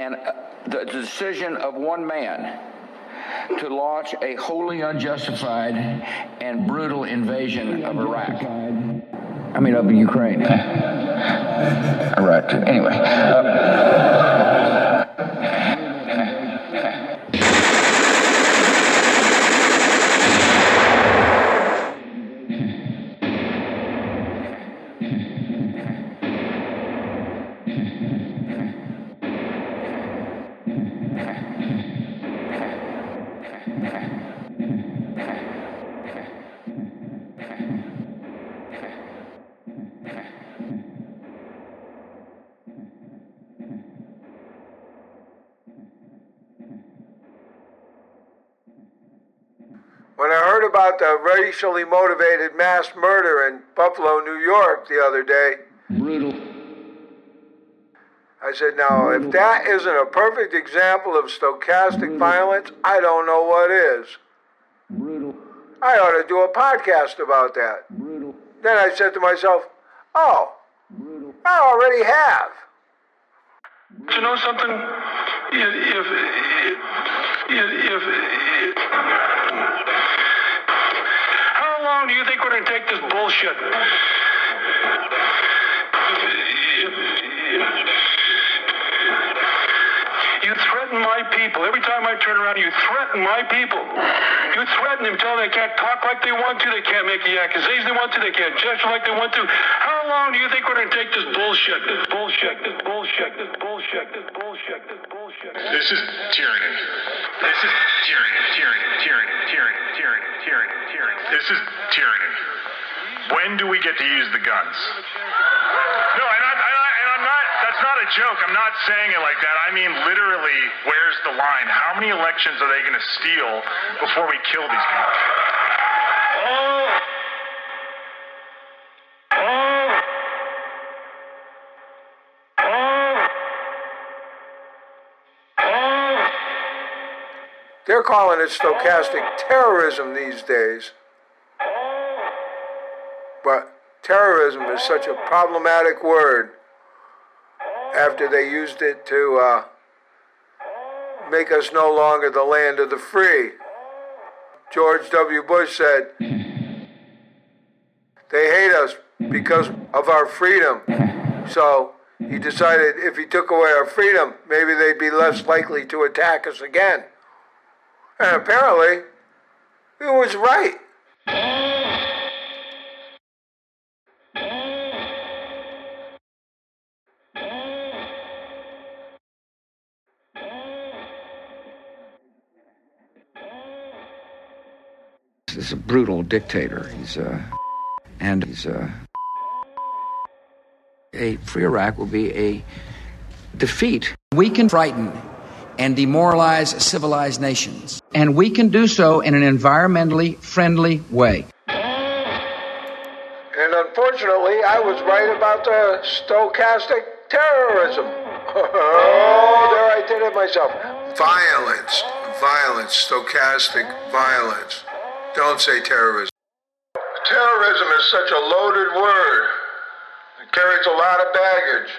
and uh, the decision of one man to launch a wholly unjustified and brutal invasion of Iraq. I mean, of Ukraine. Iraq, anyway. Uh, When I heard about the racially motivated mass murder in Buffalo, New York the other day, brutal. I said, now, if that isn't a perfect example of stochastic violence, I don't know what is. Brutal. I ought to do a podcast about that. Then I said to myself, oh, I already have. You know something? If, if, if, if, how long do you think we're going to take this bullshit? My people. Every time I turn around, you threaten my people. You threaten them, tell them they can't talk like they want to, they can't make the accusations they want to, they can't gesture like they want to. How long do you think we're going to take this bullshit? This bullshit, this bullshit, this bullshit, this bullshit, this bullshit. This is tyranny. This is tyranny, tyranny, tyranny, tyranny, tyranny, tyranny, tyranny. This is tyranny. When do we get to use the guns? No, and, I, and, I, and I'm not, that's not a joke. I'm not saying it like that. I mean, literally, where's the line? How many elections are they going to steal before we kill these people? They're calling it stochastic terrorism these days. But terrorism is such a problematic word after they used it to uh, make us no longer the land of the free. George W. Bush said, they hate us because of our freedom. So he decided if he took away our freedom, maybe they'd be less likely to attack us again. And apparently, he was right. He's a brutal dictator. He's a, and he's a. A free Iraq will be a defeat. We can frighten and demoralize civilized nations, and we can do so in an environmentally friendly way. And unfortunately, I was right about the stochastic terrorism. oh, there I did it myself. Violence, violence, stochastic violence. Don't say terrorism. Terrorism is such a loaded word. It carries a lot of baggage.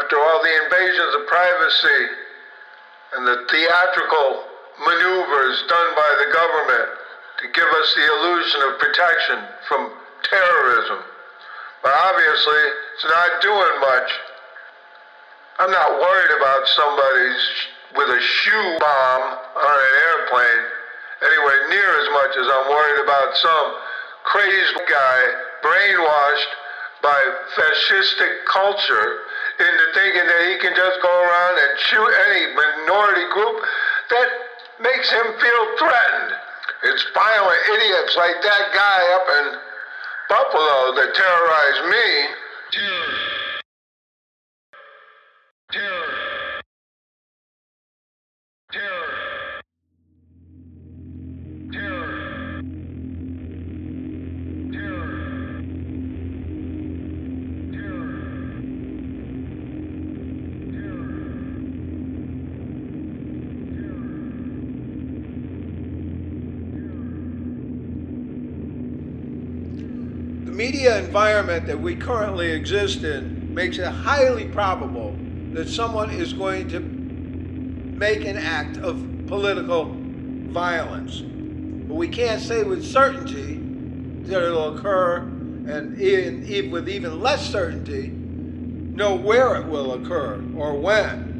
After all the invasions of privacy and the theatrical maneuvers done by the government to give us the illusion of protection from terrorism. But obviously, it's not doing much. I'm not worried about somebody with a shoe bomb on an airplane anywhere near as much as I'm worried about some crazed guy brainwashed by fascistic culture into thinking that he can just go around and shoot any minority group that makes him feel threatened. It's violent idiots like that guy up in Buffalo that terrorize me. Media environment that we currently exist in makes it highly probable that someone is going to make an act of political violence. But we can't say with certainty that it'll occur, and even, with even less certainty, know where it will occur or when.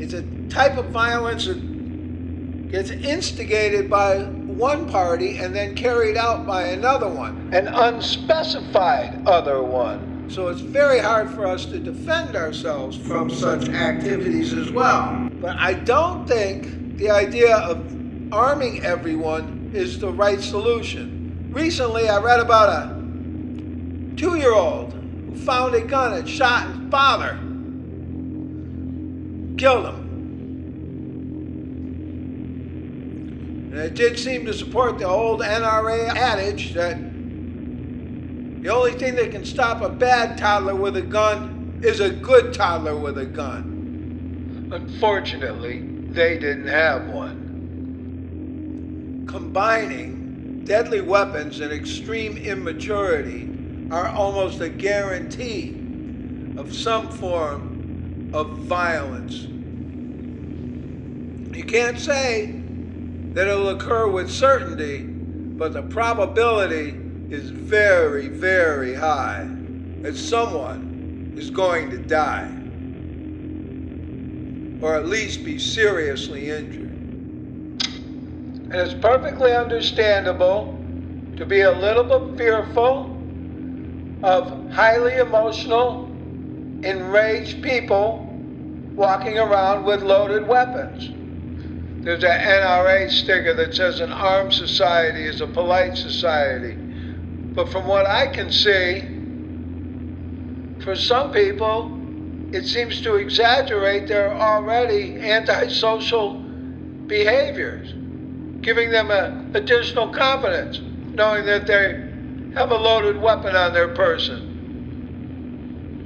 It's a type of violence that gets instigated by one party and then carried out by another one, an unspecified other one. So it's very hard for us to defend ourselves from such activities as well. But I don't think the idea of arming everyone is the right solution. Recently, I read about a two year old who found a gun and shot his father, killed him. And it did seem to support the old NRA adage that the only thing that can stop a bad toddler with a gun is a good toddler with a gun. Unfortunately, they didn't have one. Combining deadly weapons and extreme immaturity are almost a guarantee of some form of violence. You can't say that it'll occur with certainty, but the probability is very, very high that someone is going to die, or at least be seriously injured. And it's perfectly understandable to be a little bit fearful of highly emotional, enraged people walking around with loaded weapons. There's an NRA sticker that says an armed society is a polite society. But from what I can see, for some people, it seems to exaggerate their already antisocial behaviors, giving them a additional confidence, knowing that they have a loaded weapon on their person.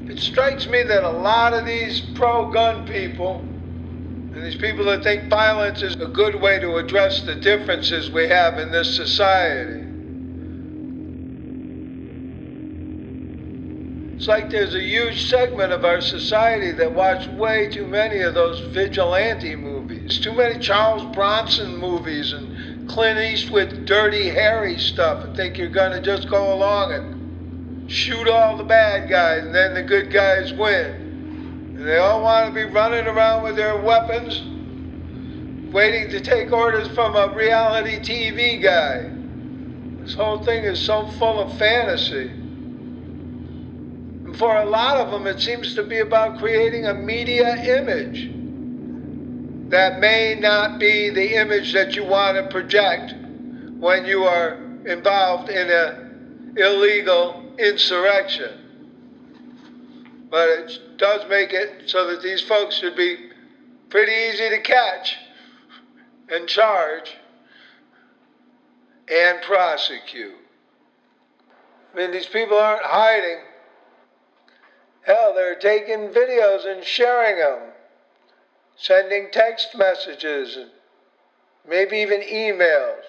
It strikes me that a lot of these pro gun people and these people that think violence is a good way to address the differences we have in this society. It's like there's a huge segment of our society that watch way too many of those vigilante movies, too many Charles Bronson movies and Clint Eastwood dirty Harry stuff and think you're going to just go along and shoot all the bad guys and then the good guys win. They all want to be running around with their weapons, waiting to take orders from a reality TV guy. This whole thing is so full of fantasy. And for a lot of them, it seems to be about creating a media image that may not be the image that you want to project when you are involved in an illegal insurrection but it does make it so that these folks should be pretty easy to catch and charge and prosecute. I mean, these people aren't hiding. Hell, they're taking videos and sharing them, sending text messages, and maybe even emails.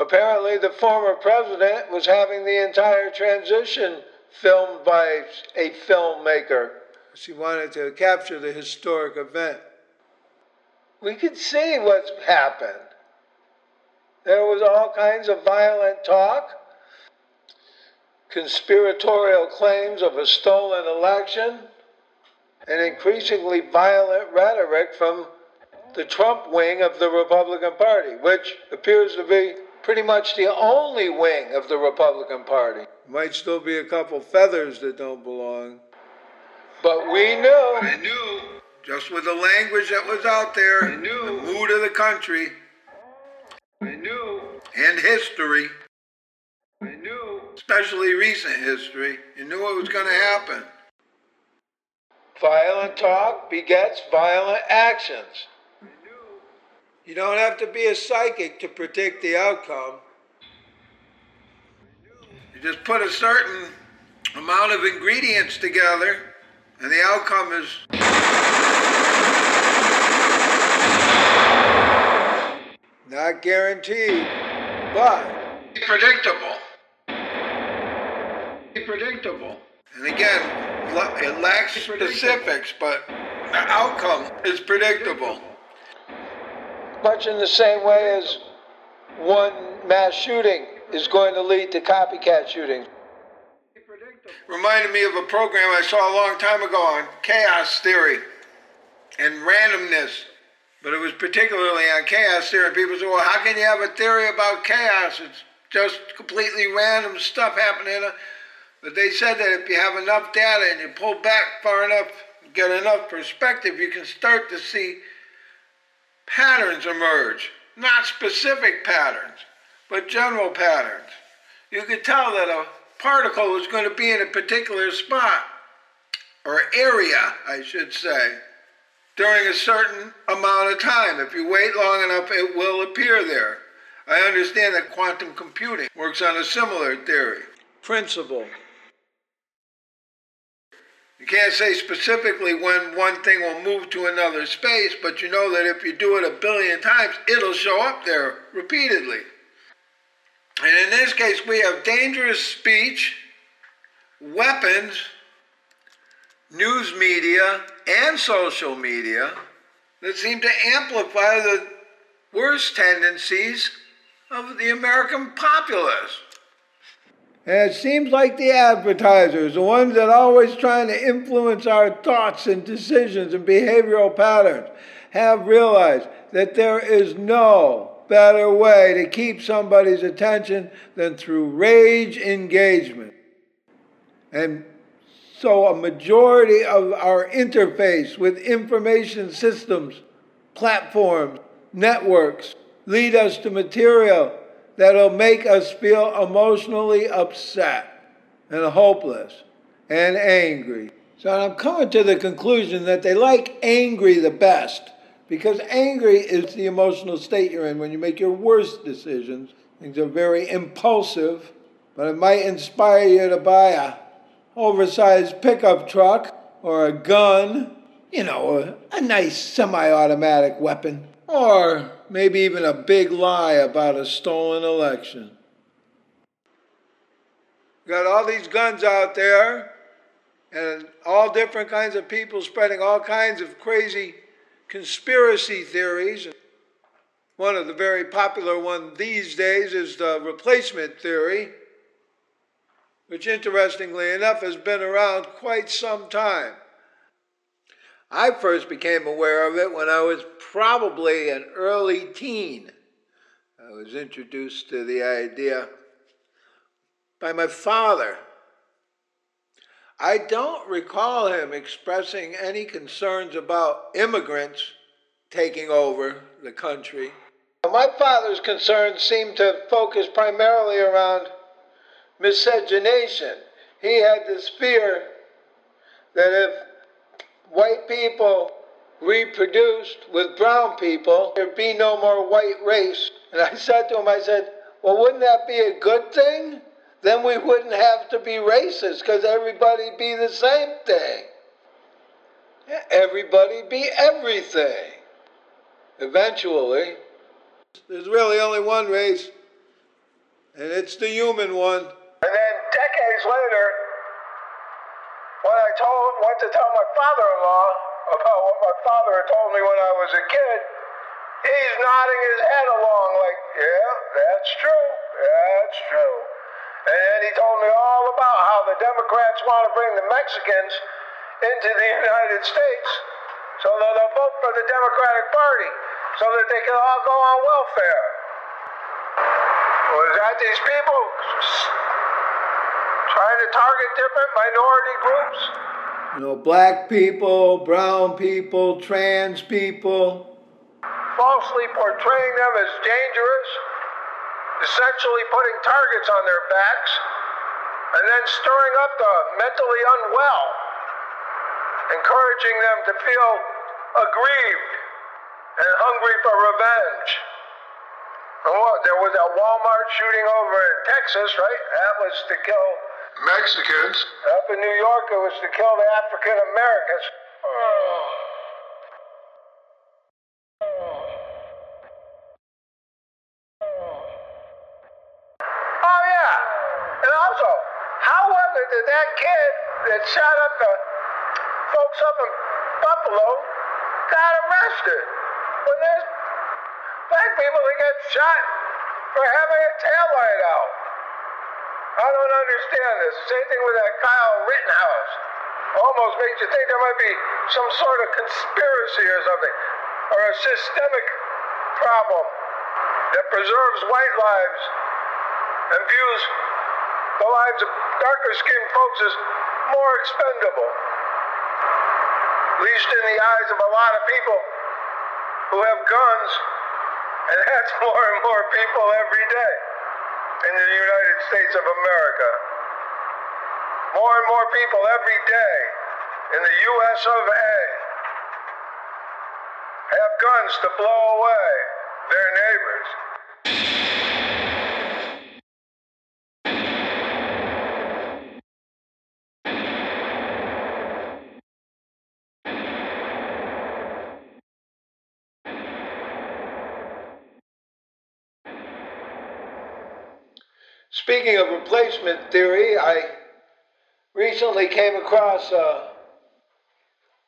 Apparently, the former president was having the entire transition filmed by a filmmaker. She wanted to capture the historic event. We could see what's happened. There was all kinds of violent talk, conspiratorial claims of a stolen election, and increasingly violent rhetoric from the Trump wing of the Republican Party, which appears to be pretty much the only wing of the Republican Party. Might still be a couple feathers that don't belong. But we knew. I knew. Just with the language that was out there, I knew. the mood of the country. I knew. And history. I knew. Especially recent history. You knew it was going to happen. Violent talk begets violent actions. You don't have to be a psychic to predict the outcome. Just put a certain amount of ingredients together, and the outcome is. Not guaranteed, but predictable. Predictable. And again, It lacks specifics, but the outcome is predictable. Much in the same way as one mass shooting is going to lead to copycat shootings. Reminded me of a program I saw a long time ago on chaos theory and randomness, but it was particularly on chaos theory. People say, well, how can you have a theory about chaos? It's just completely random stuff happening. But they said that if you have enough data and you pull back far enough, get enough perspective, you can start to see patterns emerge. Not specific patterns, but general patterns. You could tell that a particle was going to be in a particular spot, or area, I should say, during a certain amount of time. If you wait long enough, it will appear there. I understand that quantum computing works on a similar theory, principle. You can't say specifically when one thing will move to another space, but you know that if you do it a billion times, it'll show up there repeatedly. And in this case, we have dangerous speech, weapons, news media, and social media that seem to amplify the worst tendencies of the American populace. And it seems like the advertisers, the ones that are always trying to influence our thoughts and decisions and behavioral patterns, have realized that there is no better way to keep somebody's attention than through rage engagement. And so, a majority of our interface with information systems, platforms, networks lead us to material that'll make us feel emotionally upset and hopeless and angry. So I'm coming to the conclusion that they like angry the best because angry is the emotional state you're in when you make your worst decisions. Things are very impulsive, but it might inspire you to buy a oversized pickup truck or a gun, you know, a, a nice semi automatic weapon. Or maybe even a big lie about a stolen election. Got all these guns out there, and all different kinds of people spreading all kinds of crazy conspiracy theories. One of the very popular ones these days is the replacement theory, which interestingly enough has been around quite some time. I first became aware of it when I was probably an early teen. I was introduced to the idea by my father. I don't recall him expressing any concerns about immigrants taking over the country. My father's concerns seemed to focus primarily around miscegenation. He had this fear that if white people reproduced with brown people, there'd be no more white race. And I said to him, I said, well, wouldn't that be a good thing? Then we wouldn't have to be racist because everybody'd be the same thing. Everybody'd be everything. Eventually, there's really only one race, and it's the human one. And then decades later, when I told, went to tell my father-in-law about what my father had told me when I was a kid, he's nodding his head along like, yeah, that's true, that's true. And then he told me all about how the Democrats want to bring the Mexicans into the United States so that they'll vote for the Democratic Party so that they can all go on welfare. Was that these people trying to target different minority groups. You know, black people, brown people, trans people. Falsely portraying them as dangerous, essentially putting targets on their backs, and then stirring up the mentally unwell, encouraging them to feel aggrieved and hungry for revenge. And what? There was a Walmart shooting over in Texas, right? That was to kill Mexicans. Up in New York, it was to kill the African Americans. Oh, yeah. And also, how was it that kid that shot up the folks up in Buffalo got arrested. When there's black people that get shot for having a taillight out. I don't understand this. Same thing with that Kyle Rittenhouse. Almost makes you think there might be some sort of conspiracy or something, or a systemic problem that preserves white lives and views the lives of darker skinned folks is more expendable. At least in the eyes of a lot of people who have guns, and that's more and more people every day in the United States of America. More and more people every day in the US of A have guns to blow away their neighbors. Speaking of replacement theory, I recently came across a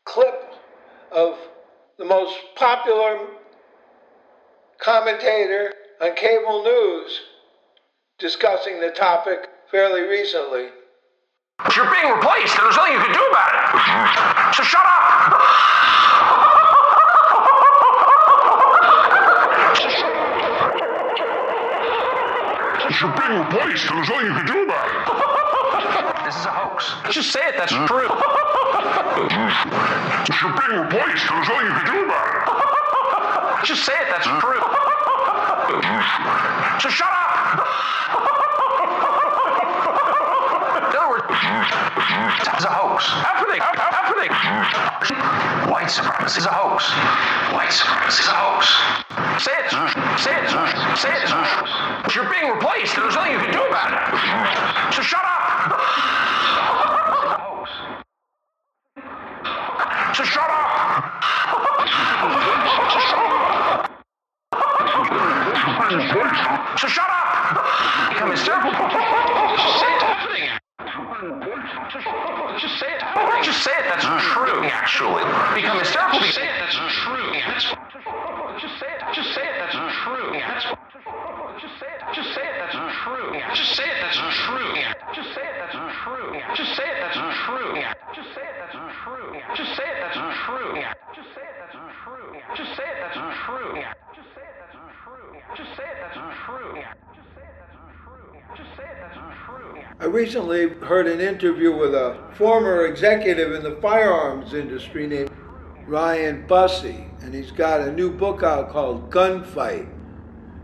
clip of the most popular commentator on cable news discussing the topic fairly recently. You're being replaced, and there's nothing you can do about it. So shut up. You're being replaced, and there's nothing you can do about it. This is a hoax. Just say it. That's true. You're being replaced, and there's nothing you can do about it. Just say it. That's true. So shut up. In other words, it's a hoax. Everything. Everything. White supremacy is a hoax. White supremacy is a hoax. Say it. Say it. Say it. You're being replaced, and there's nothing you can do about it. So shut up. So shut up. So shut up. Become hysterical. Say it. Just say it. Just say it. That's true. Actually, become hysterical. Just say it. That's true. That's. Just say it. Just say it. That's true. That's. Just say it. Just say it. That's true. Just. That's true. Just say it. That's true. Just say it. That's true. Just say it. That's true. Just say it. That's true. Just say it. That's true. Just say it. That's true. Just say it. That's true. Just say it. That's true. Just say it. That's true. Just say it. That's true. I recently heard an interview with a former executive in the firearms industry named Ryan Busse, and he's got a new book out called Gunfight.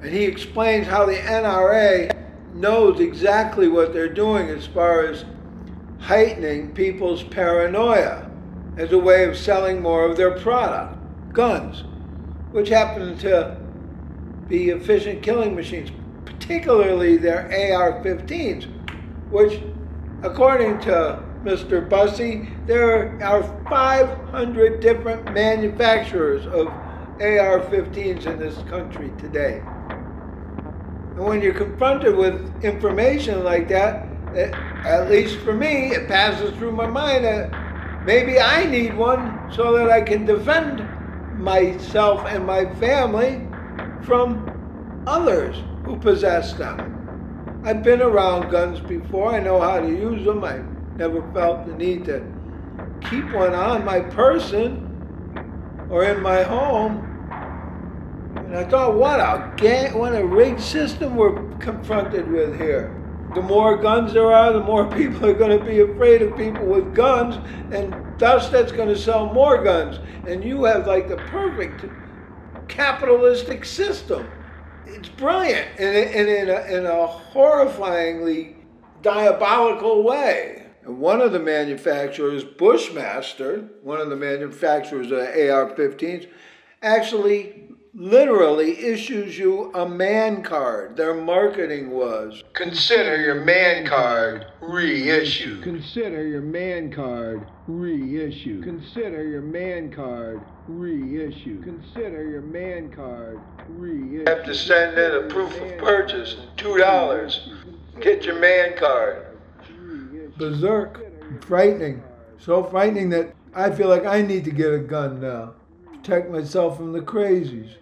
And he explains how the NRA knows exactly what they're doing as far as heightening people's paranoia as a way of selling more of their product, guns, which happen to be efficient killing machines, particularly their AR 15s, which, according to Mr. Busse, there are 500 different manufacturers of AR 15s in this country today. And when you're confronted with information like that, it, at least for me, it passes through my mind that maybe I need one so that I can defend myself and my family from others who possess them. I've been around guns before, I know how to use them. I never felt the need to keep one on my person or in my home. And I thought, what a gang, what a rigged system we're confronted with here. The more guns there are, the more people are going to be afraid of people with guns, and thus that's going to sell more guns. And you have like the perfect capitalistic system. It's brilliant, and, in, a, in a horrifyingly diabolical way. And one of the manufacturers, Bushmaster, one of the manufacturers of AR 15s, actually literally issues you a man card. Their marketing was consider your man card reissued. Consider your man card reissued. Consider your man card reissued. Consider your man card reissued. You have to send in a proof of purchase, two dollars. Get your man card. Berserk, frightening. So frightening that I feel like I need to get a gun now. Protect myself from the crazies.